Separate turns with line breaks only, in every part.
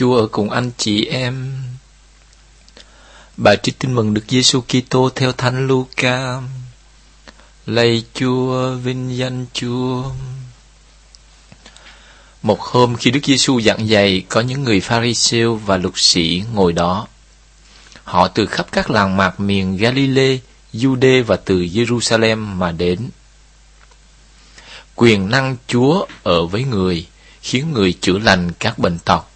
Chúa ở cùng anh chị em. Bài trích tin mừng được Giêsu Kitô theo Thánh Luca. Lạy Chúa, vinh danh Chúa. Một hôm khi Đức Giêsu giảng dạy, có những người Pharisêu và luật sĩ ngồi đó. Họ từ khắp các làng mạc miền Galilee, Jude và từ Jerusalem mà đến. Quyền năng Chúa ở với người, khiến người chữa lành các bệnh tật.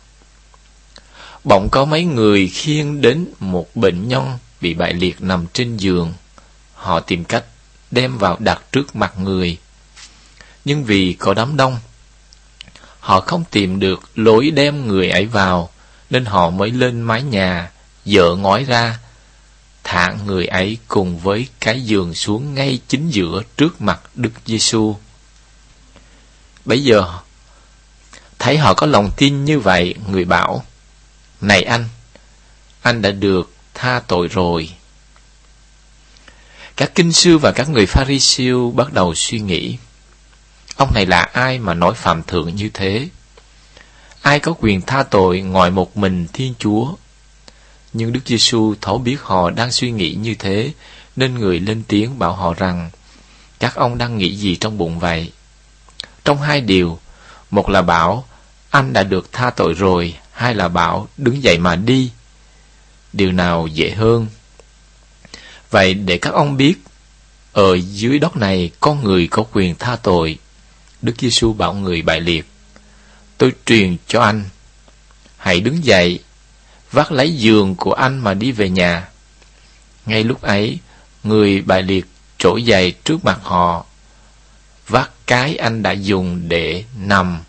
Bỗng có mấy người khiêng đến một bệnh nhân bị bại liệt nằm trên giường. Họ tìm cách đem vào đặt trước mặt người. Nhưng vì có đám đông, họ không tìm được lối đem người ấy vào, nên họ mới lên mái nhà, dỡ ngói ra, thả người ấy cùng với cái giường xuống ngay chính giữa trước mặt Đức Giêsu. Bây giờ, thấy họ có lòng tin như vậy, người bảo, này anh, anh đã được tha tội rồi. Các kinh sư và các người Pharisêu bắt đầu suy nghĩ, Ông này là ai mà nói phạm thượng như thế? Ai có quyền tha tội ngoài một mình Thiên Chúa? Nhưng Đức Giêsu thấu biết họ đang suy nghĩ như thế, nên người lên tiếng bảo họ rằng, các ông đang nghĩ gì trong bụng vậy? Trong hai điều, một là bảo, anh đã được tha tội rồi, hay là bảo, đứng dậy mà đi. Điều nào dễ hơn? Vậy để các ông biết, ở dưới đất này có người có quyền tha tội. Đức Giêsu bảo người bại liệt, tôi truyền cho anh, hãy đứng dậy, vác lấy giường của anh mà đi về nhà. Ngay lúc ấy, người bại liệt trỗi dậy trước mặt họ, vác cái anh đã dùng để nằm,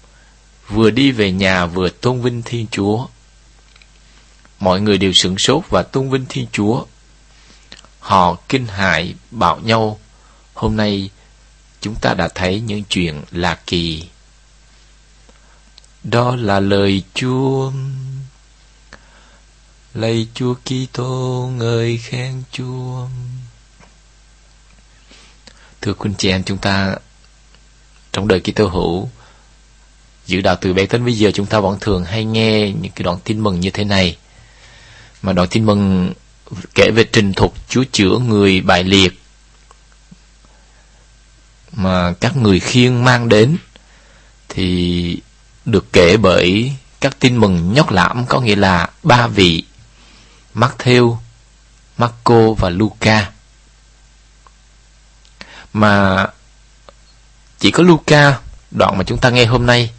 vừa đi về nhà vừa tôn vinh Thiên Chúa. Mọi người đều sửng sốt và tôn vinh Thiên Chúa. Họ kinh hại bảo nhau, hôm nay chúng ta đã thấy những chuyện lạ kỳ. Đó là lời Chúa. Lạy Chúa Kitô, ngợi khen Chúa. Thưa quý chị em, chúng ta trong đời Kitô hữu giữ đạo từ bé đến bây giờ chúng ta vẫn thường hay nghe những cái đoạn tin mừng như thế này. Mà đoạn tin mừng kể về trình thuật Chúa chữa người bại liệt mà các người khiêng mang đến thì được kể bởi các tin mừng nhóc lãm có nghĩa là ba vị Matthew, Marco và Luca. Mà chỉ có Luca đoạn mà chúng ta nghe hôm nay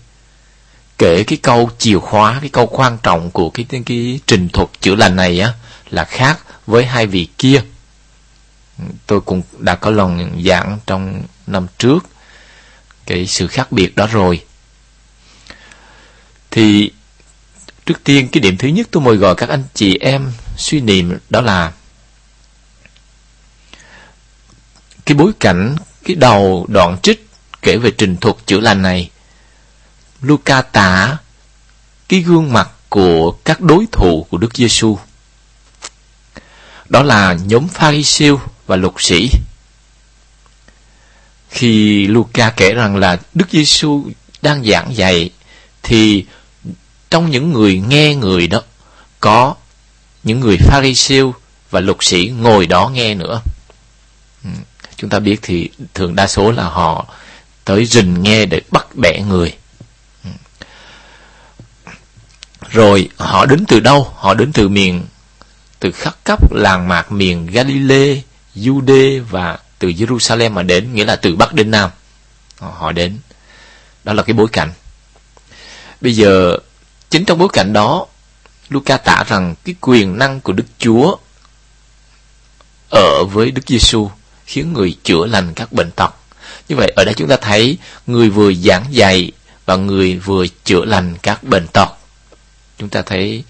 kể cái câu chìa khóa, cái câu quan trọng của cái cái, cái trình thuật chữa lành này á là khác với hai vị kia. Tôi cũng đã có lần giảng trong năm trước cái sự khác biệt đó rồi. Thì trước tiên cái điểm thứ nhất tôi mời gọi các anh chị em suy niệm đó là cái bối cảnh, cái đầu đoạn trích kể về trình thuật chữa lành này. Luca tả cái gương mặt của các đối thủ của Đức Giêsu. Đó là nhóm Pharisêu và lục sĩ. Khi Luca kể rằng là Đức Giêsu đang giảng dạy, thì trong những người nghe người đó, có những người Pharisêu và lục sĩ ngồi đó nghe nữa. Ừ, chúng ta biết thì thường đa số là họ tới rình nghe để bắt bẻ người. Ừ. Rồi họ đến từ đâu? Họ đến từ miền từ khắp cấp làng mạc miền Galilee, Jude và từ Jerusalem mà đến, nghĩa là từ Bắc đến Nam. Họ đến. Đó là cái bối cảnh. Bây giờ, chính trong bối cảnh đó, Luca tả rằng cái quyền năng của Đức Chúa ở với Đức Giêsu khiến người chữa lành các bệnh tật. Như vậy ở đây chúng ta thấy người vừa giảng dạy và người vừa chữa lành các bệnh tật. Chúng ta thấy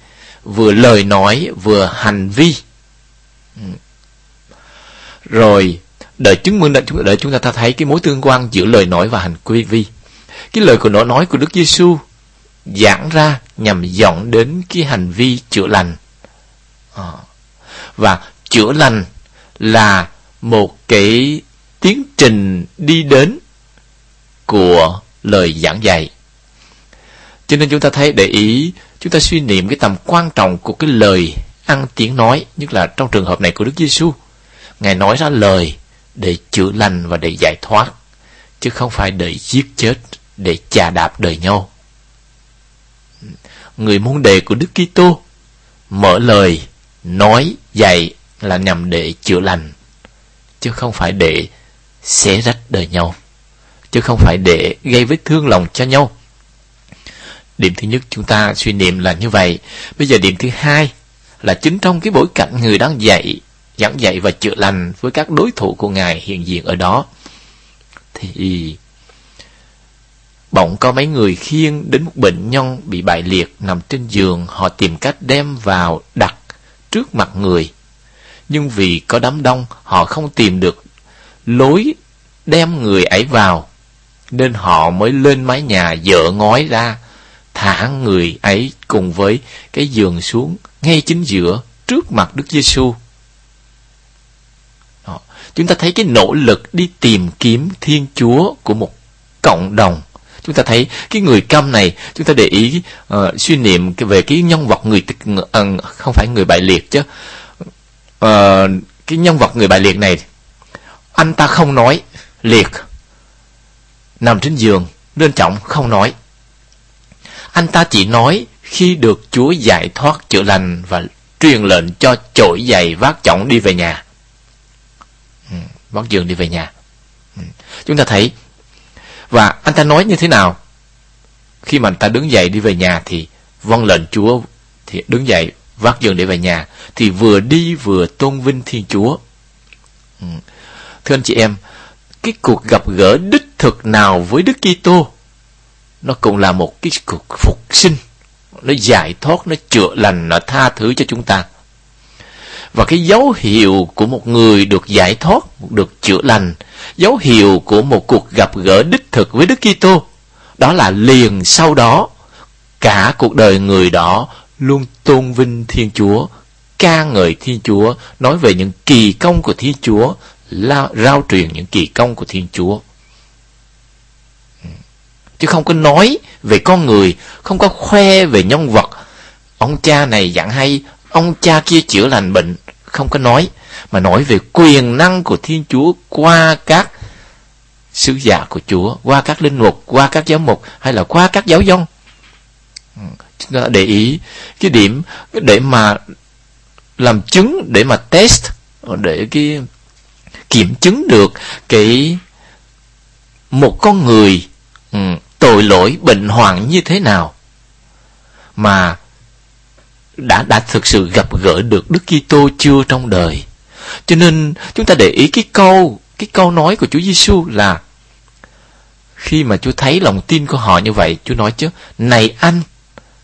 vừa lời nói, vừa hành vi. Ừ. Rồi, để chứng minh, để chúng ta thấy cái mối tương quan giữa lời nói và hành quy vi. Cái lời của nó nói của Đức Giêsu giảng ra nhằm dẫn đến cái hành vi chữa lành. À. Và chữa lành là một cái tiến trình đi đến của lời giảng dạy. Cho nên chúng ta thấy để ý chúng ta suy niệm cái tầm quan trọng của cái lời ăn tiếng nói, nhất là trong trường hợp này của Đức Giêsu. Ngài nói ra lời để chữa lành và để giải thoát, chứ không phải để giết chết, để chà đạp đời nhau. Người môn đề của Đức Kitô mở lời, nói, dạy là nhằm để chữa lành, chứ không phải để xé rách đời nhau, chứ không phải để gây vết thương lòng cho nhau. Điểm thứ nhất chúng ta suy niệm là như vậy. Bây giờ điểm thứ hai là chính trong cái bối cảnh người đang dạy, giảng dạy và chữa lành với các đối thủ của Ngài hiện diện ở đó. Thì bỗng có mấy người khiêng đến một bệnh nhân bị bại liệt nằm trên giường, họ tìm cách đem vào đặt trước mặt người. Nhưng vì có đám đông, họ không tìm được lối đem người ấy vào, nên họ mới lên mái nhà dỡ ngói ra thả người ấy cùng với cái giường xuống ngay chính giữa trước mặt Đức Giêsu. Chúng ta thấy cái nỗ lực đi tìm kiếm Thiên Chúa của một cộng đồng. Chúng ta thấy cái người câm này, chúng ta để ý uh, suy niệm về cái nhân vật người uh, không phải người bại liệt chứ. Uh, cái nhân vật người bại liệt này anh ta không nói liệt nằm trên giường nên trọng không nói anh ta chỉ nói khi được Chúa giải thoát chữa lành và truyền lệnh cho trỗi giày vác chỏng đi về nhà. Ừ, vác giường đi về nhà. Ừ. Chúng ta thấy và anh ta nói như thế nào? Khi mà anh ta đứng dậy đi về nhà thì vâng lệnh Chúa thì đứng dậy vác giường để về nhà thì vừa đi vừa tôn vinh Thiên Chúa. Ừ. Thưa anh chị em, cái cuộc gặp gỡ đích thực nào với Đức Kitô nó cũng là một cái cuộc phục sinh. Nó giải thoát nó chữa lành nó tha thứ cho chúng ta. Và cái dấu hiệu của một người được giải thoát được chữa lành dấu hiệu của một cuộc gặp gỡ đích thực với Đức Kitô đó là liền sau đó cả cuộc đời người đó luôn tôn vinh Thiên Chúa ca ngợi Thiên Chúa nói về những kỳ công của Thiên Chúa la, rao truyền những kỳ công của Thiên Chúa chứ không có nói về con người, không có khoe về nhân vật. Ông cha này dặn hay, ông cha kia chữa lành bệnh, không có nói, mà nói về quyền năng của Thiên Chúa qua các sứ giả của Chúa, qua các linh mục, qua các giáo mục hay là qua các giáo dân. Ừ, chúng ta để ý cái điểm để mà làm chứng để mà test để cái kiểm chứng được cái một con người ừ, tội lỗi bệnh hoạn như thế nào mà đã đã thực sự gặp gỡ được Đức Kitô chưa trong đời. Cho nên chúng ta để ý cái câu cái câu nói của Chúa Giêsu là khi mà Chúa thấy lòng tin của họ như vậy, Chúa nói chứ, này anh,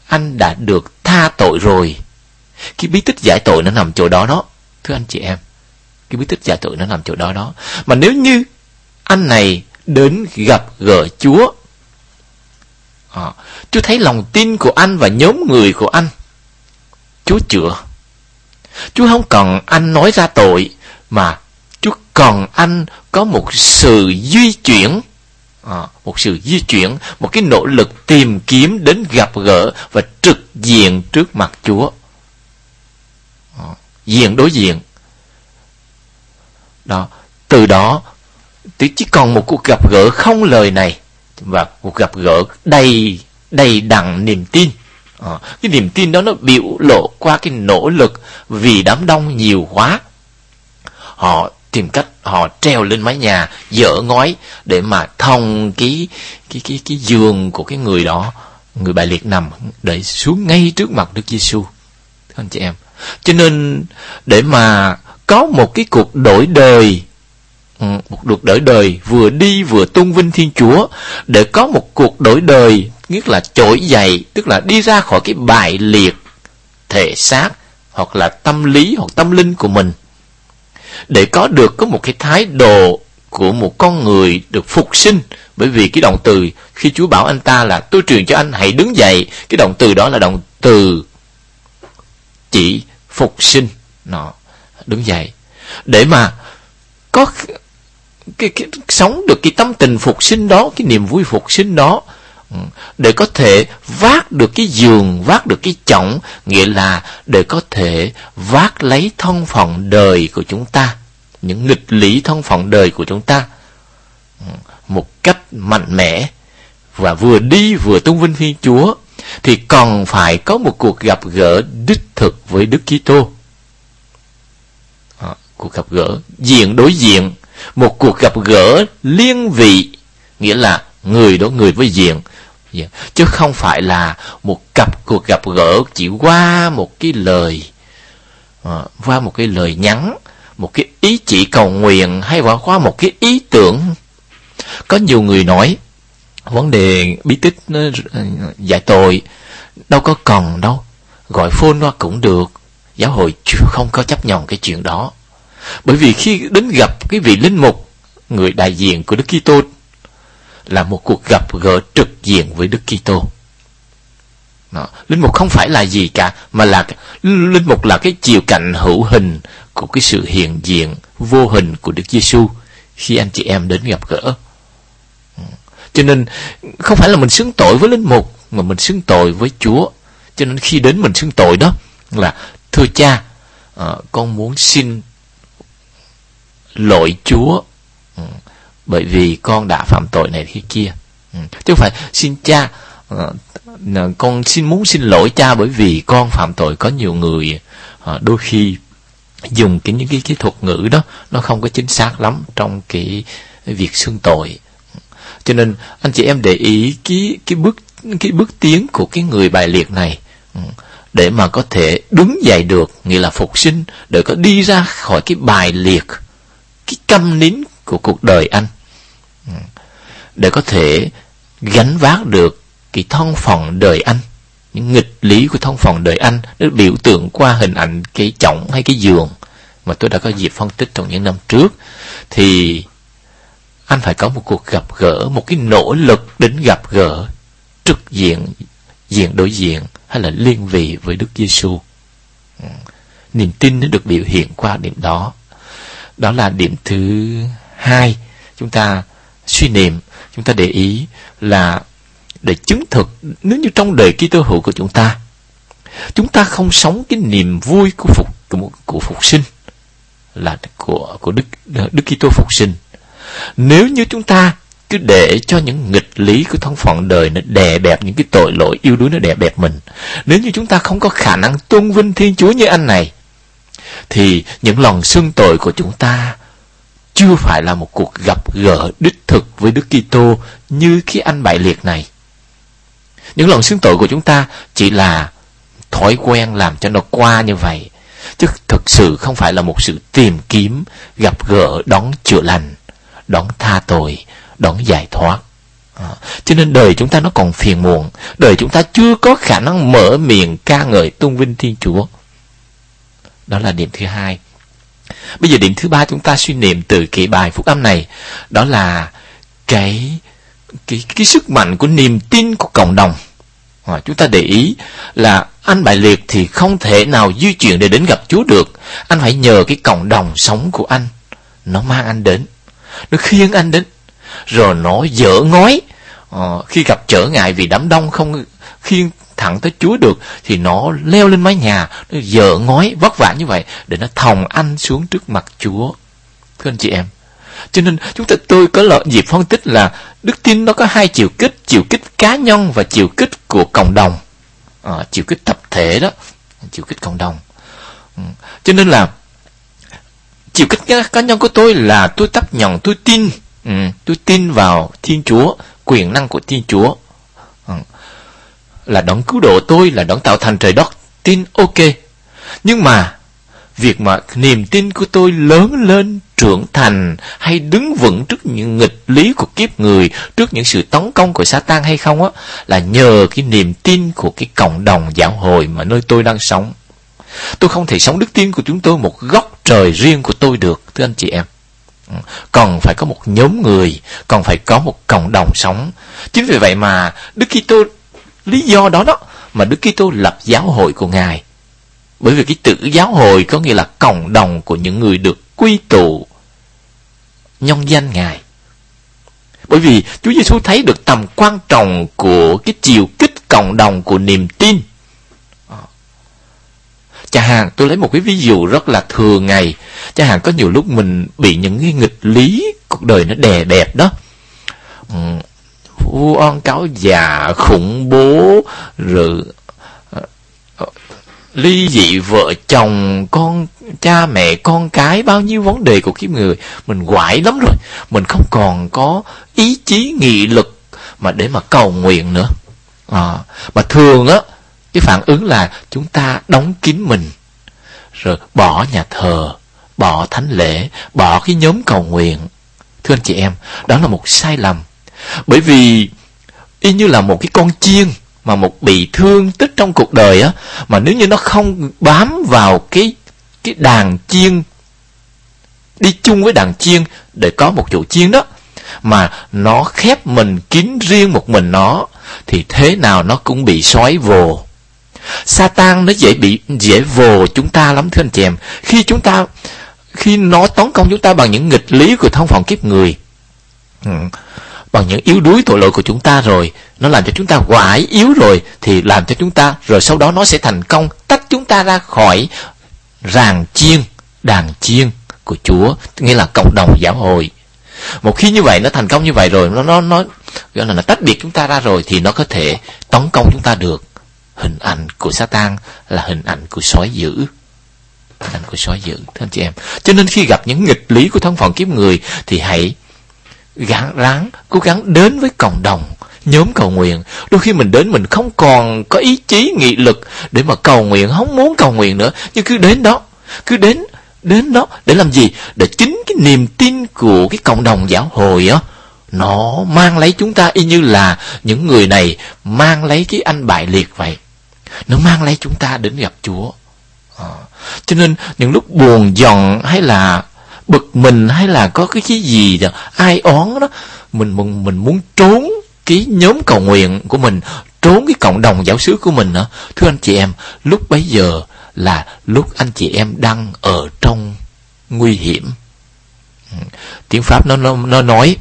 anh đã được tha tội rồi. Cái bí tích giải tội nó nằm chỗ đó đó, thưa anh chị em. Cái bí tích giải tội nó nằm chỗ đó đó. Mà nếu như anh này đến gặp gỡ Chúa à, Chúa thấy lòng tin của anh và nhóm người của anh. Chúa chữa. Chúa không cần anh nói ra tội Mà Chúa cần anh có một sự di chuyển. À, Một sự di chuyển Một cái nỗ lực tìm kiếm đến gặp gỡ Và trực diện trước mặt Chúa. À, Diện đối diện. Đó Từ đó chỉ còn một cuộc gặp gỡ không lời này và cuộc gặp gỡ đầy đầy đặn niềm tin. À, cái niềm tin đó nó biểu lộ qua cái nỗ lực vì đám đông nhiều quá. Họ tìm cách họ treo lên mái nhà dỡ ngói để mà thông cái cái cái cái giường của cái người đó người bại liệt nằm để xuống ngay trước mặt Đức Giêsu anh chị em. Cho nên để mà có một cái cuộc đổi đời Ừ, một cuộc đổi đời, vừa đi vừa tôn vinh Thiên Chúa, để có một cuộc đổi đời nghĩa là trỗi dậy, tức là đi ra khỏi cái bại liệt, thể xác, hoặc là tâm lý, hoặc tâm linh của mình. Để có được có một cái thái độ của một con người được phục sinh, bởi vì cái động từ khi Chúa bảo anh ta là, tôi truyền cho anh, hãy đứng dậy. Cái động từ đó là động từ chỉ phục sinh. Nó, đứng dậy. Để mà có cái, cái sống được cái tâm tình phục sinh đó cái niềm vui phục sinh đó ừ, để có thể vác được cái giường vác được cái chõng nghĩa là để có thể vác lấy thân phận đời của chúng ta những nghịch lý thân phận đời của chúng ta ừ, một cách mạnh mẽ và vừa đi vừa tung vinh Thiên Chúa thì còn phải có một cuộc gặp gỡ đích thực với Đức Kitô. À, cuộc gặp gỡ diện đối diện, một cuộc gặp gỡ liên vị, nghĩa là người đối người với diện, dạ. chứ không phải là một cặp cuộc gặp gỡ chỉ qua một cái lời, à, qua một cái lời nhắn, một cái ý chỉ cầu nguyện hay qua một cái ý tưởng. Có nhiều người nói vấn đề bí tích nó ờ, giải tội đâu có cần đâu gọi phone qua cũng được. Giáo hội không có chấp nhận cái chuyện đó bởi vì khi đến gặp cái vị linh mục người đại diện của Đức Kitô là một cuộc gặp gỡ trực diện với Đức Kitô. Đó. Linh mục không phải là gì cả mà là linh mục là cái chiều cạnh hữu hình của cái sự hiện diện vô hình của Đức Giêsu khi anh chị em đến gặp gỡ. Ừ. Cho nên không phải là mình xứng tội với linh mục mà mình xứng tội với Chúa. Cho nên khi đến mình xứng tội đó là thưa cha, ờ, con muốn xin lỗi Chúa. Ừ. Bởi vì con đã phạm tội này thế kia. Ừ. Chứ không phải xin cha ờ, con xin muốn xin lỗi cha bởi vì con phạm tội. Có nhiều người ờ, đôi khi dùng cái, những cái cái thuật ngữ đó, nó không có chính xác lắm trong cái việc xưng tội. Ừ. Cho nên anh chị em để ý cái cái bước cái bước tiến của cái người bài liệt này. Để mà có thể đứng dậy được, nghĩa là phục sinh, để có đi ra khỏi cái bài liệt cái câm nín của cuộc đời anh ừ. để có thể gánh vác được cái thân phận đời anh những nghịch lý của thân phận đời anh nó biểu tượng qua hình ảnh cái chõng hay cái giường mà tôi đã có dịp phân tích trong những năm trước thì anh phải có một cuộc gặp gỡ, một cái nỗ lực đến gặp gỡ trực diện, diện đối diện hay là liên vị với Đức Giêsu. Ừ. Niềm tin nó được biểu hiện qua điểm đó. Đó là điểm thứ hai. Chúng ta suy niệm, chúng ta để ý là để chứng thực nếu như trong đời Kitô hữu của chúng ta chúng ta không sống cái niềm vui của phục của, của phục sinh là của của Đức Đức Kitô phục sinh nếu như chúng ta cứ để cho những nghịch lý của thân phận đời nó đè bẹp những cái tội lỗi yêu đuối nó đè bẹp mình nếu như chúng ta không có khả năng tôn vinh thiên chúa như anh này thì những lòng xưng tội của chúng ta chưa phải là một cuộc gặp gỡ đích thực với Đức Kitô như khi anh bại liệt này. Những lòng xưng tội của chúng ta chỉ là thói quen làm cho nó qua như vậy, chứ thực sự không phải là một sự tìm kiếm, gặp gỡ, đón chữa lành đón tha tội, đón giải thoát. À, cho nên đời chúng ta nó còn phiền muộn, đời chúng ta chưa có khả năng mở miệng ca ngợi tôn vinh Thiên Chúa. Đó là điểm thứ hai. Bây giờ điểm thứ ba chúng ta suy niệm từ cái bài phúc âm này, đó là cái cái cái sức mạnh của niềm tin của cộng đồng. À, chúng ta để ý là anh bại liệt thì không thể nào di chuyển để đến gặp Chúa được. Anh phải nhờ cái cộng đồng sống của anh. Nó mang anh đến nó khiêng anh đến rồi nó dở ngói à, khi gặp trở ngại vì đám đông không khiêng thẳng tới Chúa được thì nó leo lên mái nhà nó dở ngói vất vả như vậy để nó thòng anh xuống trước mặt Chúa thưa anh chị em cho nên chúng ta tôi có lợi dịp phân tích là đức tin nó có hai chiều kích chiều kích cá nhân và chiều kích của cộng đồng à, chiều kích tập thể đó chiều kích cộng đồng ừ. cho nên là Chiều kích cá nhân của tôi là tôi chấp nhận, tôi tin. Ừ, tôi tin vào Thiên Chúa, quyền năng của Thiên Chúa. Là đấng cứu độ tôi, là đấng tạo thành trời đất. Tin ok. Nhưng mà, việc mà niềm tin của tôi lớn lên, trưởng thành hay đứng vững trước những nghịch lý của kiếp người, trước những sự tấn công của Satan hay không á, là nhờ cái niềm tin của cái cộng đồng giáo hội mà nơi tôi đang sống. Tôi không thể sống đức tin của chúng tôi một góc trời riêng của tôi được, thưa anh chị em. Ừ, còn phải có một nhóm người, còn phải có một cộng đồng sống. Chính vì vậy mà Đức Kitô lý do đó đó mà Đức Kitô lập giáo hội của Ngài. Bởi vì cái tự giáo hội có nghĩa là cộng đồng của những người được quy tụ nhân danh Ngài. Bởi vì Chúa Giêsu thấy được tầm quan trọng của cái chiều kích cộng đồng của niềm tin. Chẳng hạn, tôi lấy một cái ví dụ rất là thường ngày. Chẳng hạn có nhiều lúc mình bị những cái nghịch lý cuộc đời nó đè bẹp đó. Ừ, Vu oan cáo già, khủng bố, rồi ờ, ờ, ly dị vợ chồng con cha mẹ con cái bao nhiêu vấn đề của kiếp người. Mình quải lắm rồi. Mình không còn có ý chí nghị lực mà để mà cầu nguyện nữa. À, mà thường á cái phản ứng là chúng ta đóng kín mình rồi bỏ nhà thờ bỏ thánh lễ bỏ cái nhóm cầu nguyện. Thưa anh chị em đó là một sai lầm bởi vì y như là một cái con chiên mà một bị thương tích trong cuộc đời á, mà nếu như nó không bám vào cái cái đàn chiên, đi chung với đàn chiên để có một chỗ chiên đó, mà nó khép mình kín riêng một mình nó, thì thế nào nó cũng bị sói vồ. Satan nó dễ bị, dễ vồ chúng ta lắm, thưa anh chị em. Khi chúng ta, khi nó tấn công chúng ta bằng những nghịch lý của thông phòng kiếp người ừ bằng những yếu đuối tội lỗi của chúng ta rồi. Nó làm cho chúng ta quải yếu rồi, thì làm cho chúng ta, rồi sau đó nó sẽ thành công, tách chúng ta ra khỏi ràng chiên, đàn chiên của Chúa, nghĩa là cộng đồng giáo hội. Một khi như vậy, nó thành công như vậy rồi, nó nó nó, gọi là nó tách biệt chúng ta ra rồi, thì nó có thể tấn công chúng ta được. Hình ảnh của Satan là hình ảnh của sói dữ. Hình ảnh của sói dữ, thưa anh chị em. Cho nên khi gặp những nghịch lý của thân phận kiếp người, thì hãy gắng ráng cố gắng đến với cộng đồng, nhóm cầu nguyện. Đôi khi mình đến mình không còn có ý chí, nghị lực để mà cầu nguyện, không muốn cầu nguyện nữa. Nhưng cứ đến đó, cứ đến đến đó để làm gì? Để chính cái niềm tin của cái cộng đồng giáo hội á, nó mang lấy chúng ta. Y như là những người này mang lấy cái anh bại liệt vậy. Nó mang lấy chúng ta đến gặp chúa. À. cho nên những lúc buồn giòn hay là bực mình hay là có cái cái gì đó ai oán đó. Mình mình mình muốn trốn cái nhóm cầu nguyện của mình trốn cái cộng đồng giáo xứ của mình nữa thưa anh chị em lúc bấy giờ là lúc anh chị em đang ở trong nguy hiểm. Ừ, tiếng pháp nó nó, nó nói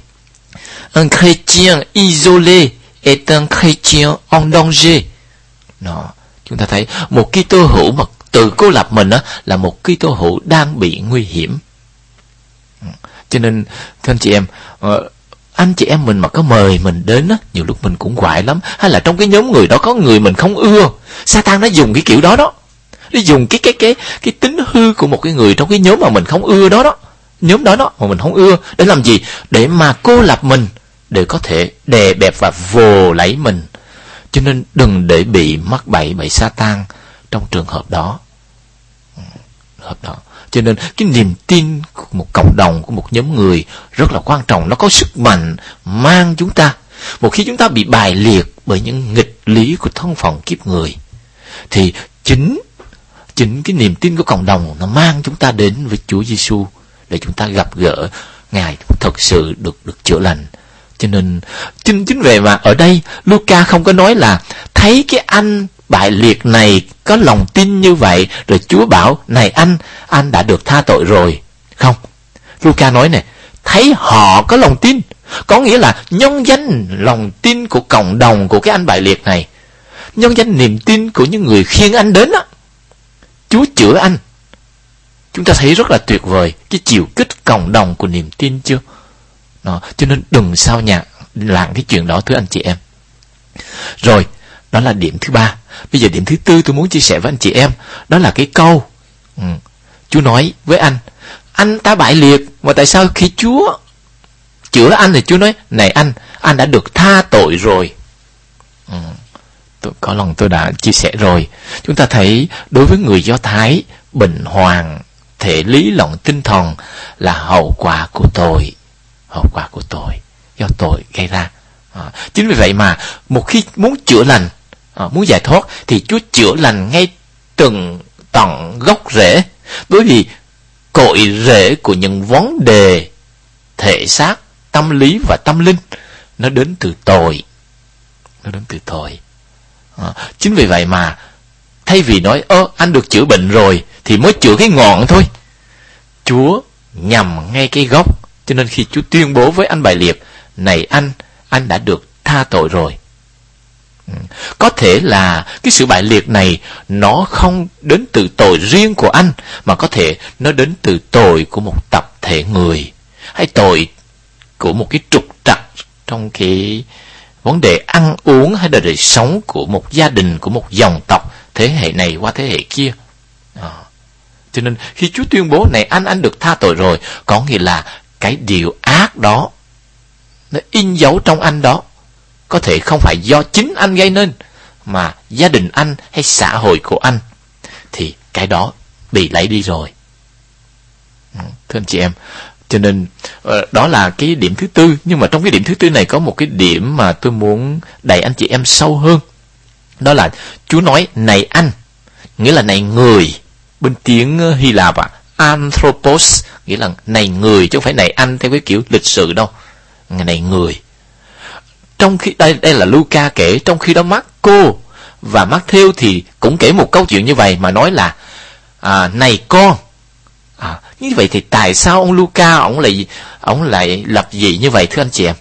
un chrétien isolé est un chrétien en danger. Nó chúng ta thấy một Kitô hữu mà tự cô lập mình á là một Kitô hữu đang bị nguy hiểm cho nên thưa anh chị em uh, anh chị em mình mà có mời mình đến á nhiều lúc mình cũng quại lắm. Hay là trong cái nhóm người đó có người mình không ưa Satan nó dùng cái kiểu đó đó. Nó dùng cái cái cái cái tính hư của một cái người trong cái nhóm mà mình không ưa đó đó. Nhóm đó đó mà mình không ưa để làm gì? Để mà cô lập mình để có thể đè bẹp và vồ lấy mình. Cho nên đừng để bị mắc bẫy sa Satan trong trường hợp đó. Ừ, hợp đó cho nên cái niềm tin của một cộng đồng, của một nhóm người rất là quan trọng. Nó có sức mạnh mang chúng ta. Một khi chúng ta bị bài liệt bởi những nghịch lý của thân phận kiếp người, thì chính chính cái niềm tin của cộng đồng nó mang chúng ta đến với Chúa Giêsu để chúng ta gặp gỡ Ngài thật sự được được chữa lành. Cho nên chính chính về mà ở đây Luca không có nói là thấy cái anh bại liệt này có lòng tin như vậy rồi Chúa bảo này anh anh đã được tha tội rồi. Không. Luca nói này thấy họ có lòng tin có nghĩa là nhân danh lòng tin của cộng đồng của cái anh bại liệt này nhân danh niềm tin của những người khiêng anh đến á. Chúa chữa anh. Chúng ta thấy rất là tuyệt vời cái chiều kích cộng đồng của niềm tin chưa? Đó, cho nên đừng sao nhạc làm cái chuyện đó thưa anh chị em. Rồi đó là điểm thứ ba bây giờ điểm thứ tư tôi muốn chia sẻ với anh chị em đó là cái câu ừ. chúa nói với anh anh ta bại liệt mà tại sao khi chúa chữa anh thì chúa nói này anh anh đã được tha tội rồi ừ. tôi có lòng tôi đã chia sẻ rồi chúng ta thấy đối với người do thái bình hoàng thể lý lòng tinh thần là hậu quả của tội hậu quả của tội do tội gây ra à, chính vì vậy mà một khi muốn chữa lành à, muốn giải thoát thì Chúa chữa lành ngay từng tận gốc rễ. Bởi vì cội rễ của những vấn đề thể xác tâm lý và tâm linh nó đến từ tội. Nó đến từ tội. À, chính vì vậy mà thay vì nói ơ anh được chữa bệnh rồi thì mới chữa cái ngọn thôi. Chúa nhằm ngay cái gốc. Cho nên khi chúa tuyên bố với anh bài liệt này anh, anh đã được tha tội rồi. Ừ. Có thể là cái sự bại liệt này nó không đến từ tội riêng của anh, mà có thể nó đến từ tội của một tập thể người, hay tội của một cái trục trặc trong cái vấn đề ăn uống hay là đời sống của một gia đình, của một dòng tộc thế hệ này qua thế hệ kia. À. Cho nên khi Chúa tuyên bố này, anh anh được tha tội rồi, có nghĩa là cái điều ác đó nó in dấu trong anh đó có thể không phải do chính anh gây nên mà gia đình anh hay xã hội của anh. Thì cái đó bị lấy đi rồi. Ừ, thưa anh chị em cho nên ờ, đó là cái điểm thứ tư. Nhưng mà trong cái điểm thứ tư này có một cái điểm mà tôi muốn đẩy anh chị em sâu hơn. Đó là Chúa nói này anh nghĩa là này người bên tiếng ờ, Hy Lạp à, anthropos nghĩa là này người chứ không phải này anh theo cái kiểu lịch sử đâu. Này người trong khi đây đây là Luca kể trong khi đó Marco và Matthew thì cũng kể một câu chuyện như vậy mà nói là à, này con à, như vậy thì tại sao ông Luca ông lại ông lại lập dị như vậy thưa anh chị em?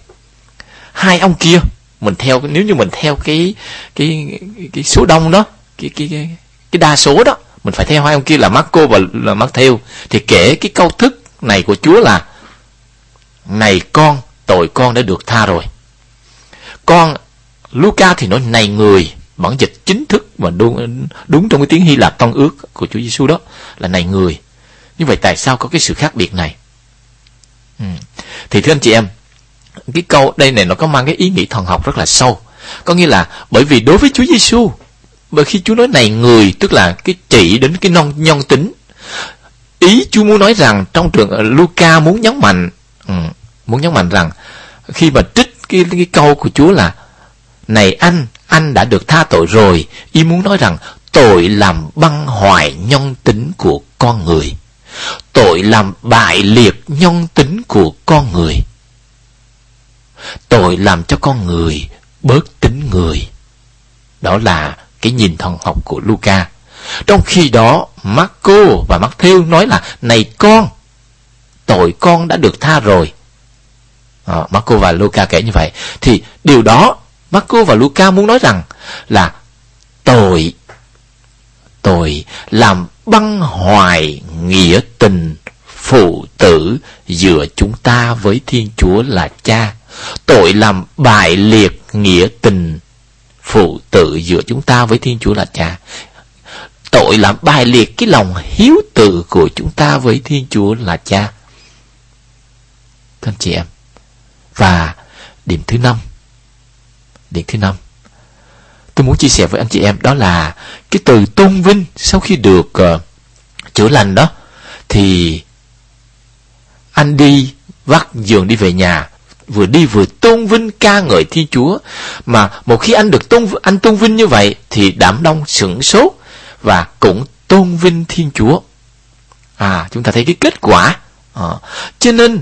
Hai ông kia mình theo nếu như mình theo cái cái cái số đông đó cái cái cái, cái đa số đó mình phải theo hai ông kia là Marco và là Matthew thì kể cái câu thức này của Chúa là này con tội con đã được tha rồi con Luca thì nói này người bản dịch chính thức và đúng, đúng trong cái tiếng Hy Lạp tông ước của Chúa Giêsu đó là này người. Như vậy tại sao có cái sự khác biệt này? Ừ. thì thưa anh chị em cái câu đây này nó có mang cái ý nghĩa thần học rất là sâu. Có nghĩa là bởi vì đối với Chúa Giêsu bởi khi Chúa nói này người tức là cái chỉ đến cái non nhân tính ý Chúa muốn nói rằng trong trường Luca muốn nhấn mạnh ừ, muốn nhấn mạnh rằng khi mà trích cái, cái câu của Chúa là Này anh, anh đã được tha tội rồi. Ý muốn nói rằng tội làm băng hoại nhân tính của con người. Tội làm bại liệt nhân tính của con người. Tội làm cho con người bớt tính người. Đó là cái nhìn thần học của Luca. Trong khi đó, Marco và Matthew nói là Này con, tội con đã được tha rồi à, Marco và Luca kể như vậy thì điều đó Marco và Luca muốn nói rằng là tội tội làm băng hoài nghĩa tình phụ tử giữa chúng ta với Thiên Chúa là cha. Tội làm bại liệt nghĩa tình phụ tử giữa chúng ta với Thiên Chúa là cha. Tội làm bài liệt cái lòng hiếu tử của chúng ta với Thiên Chúa là cha. Thưa anh chị em, và điểm thứ năm. Điểm thứ năm. Tôi muốn chia sẻ với anh chị em đó là Cái từ tôn vinh sau khi được uh, chữa lành đó Thì anh đi vắt giường đi về nhà vừa đi vừa tôn vinh ca ngợi Thiên Chúa. Mà một khi anh được tôn anh tôn vinh như vậy thì đám đông sửng sốt và cũng tôn vinh Thiên Chúa. À chúng ta thấy cái kết quả. À, cho nên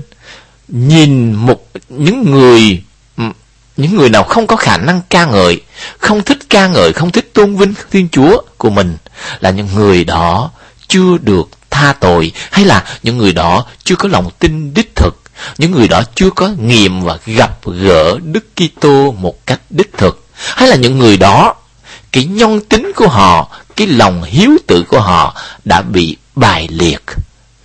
nhìn một những người những người nào không có khả năng ca ngợi, không thích ca ngợi, không thích tôn vinh Thiên Chúa của mình là những người đó chưa được tha tội hay là những người đó chưa có lòng tin đích thực, những người đó chưa có nghiệm và gặp gỡ Đức Kitô một cách đích thực, hay là những người đó cái nhân tính của họ, cái lòng hiếu tử của họ đã bị bài liệt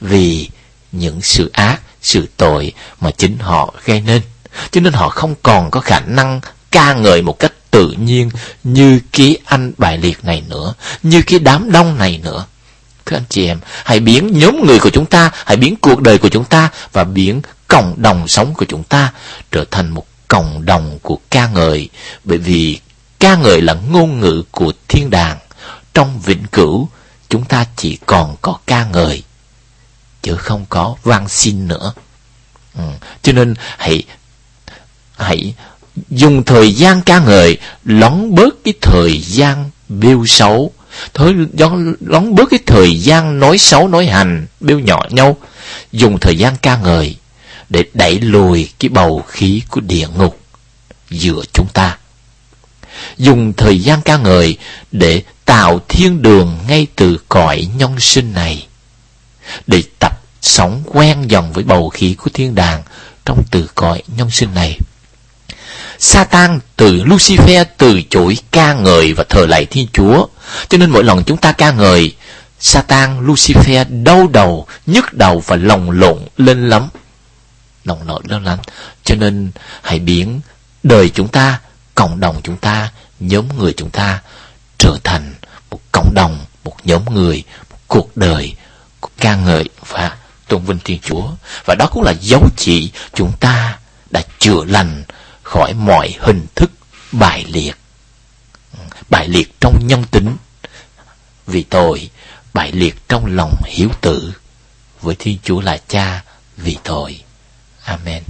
vì những sự ác sự tội mà chính họ gây nên. Cho nên họ không còn có khả năng ca ngợi một cách tự nhiên như cái anh bài liệt này nữa, như cái đám đông này nữa. Thưa anh chị em, hãy biến nhóm người của chúng ta, hãy biến cuộc đời của chúng ta và biến cộng đồng sống của chúng ta trở thành một cộng đồng của ca ngợi. Bởi vì ca ngợi là ngôn ngữ của thiên đàng. Trong vĩnh cửu, chúng ta chỉ còn có ca ngợi chứ không có van xin nữa. Ừ. cho nên hãy hãy dùng thời gian ca ngợi lón bớt cái thời gian bêu xấu. Thôi lón bớt cái thời gian nói xấu, nói hành, bêu nhỏ nhau. Dùng thời gian ca ngợi để đẩy lùi cái bầu khí của địa ngục giữa chúng ta. Dùng thời gian ca ngợi để tạo thiên đường ngay từ cõi nhân sinh này, để sống quen dần với bầu khí của thiên đàng trong từ cõi nhân sinh này. Satan từ Lucifer từ chối ca ngợi và thờ lạy Thiên Chúa. Cho nên mỗi lần chúng ta ca ngợi Satan, Lucifer đau đầu, nhức đầu và lòng lộn lên lắm. Lòng lộn lên lắm. Cho nên hãy biến đời chúng ta, cộng đồng chúng ta, nhóm người chúng ta trở thành một cộng đồng, một nhóm người, một cuộc đời ca ngợi và tôn vinh Thiên Chúa. Và đó cũng là dấu chỉ chúng ta đã chữa lành khỏi mọi hình thức bài liệt. Bài liệt trong nhân tính vì tội, bài liệt trong lòng hiếu tử với Thiên Chúa là Cha vì tội. Amen.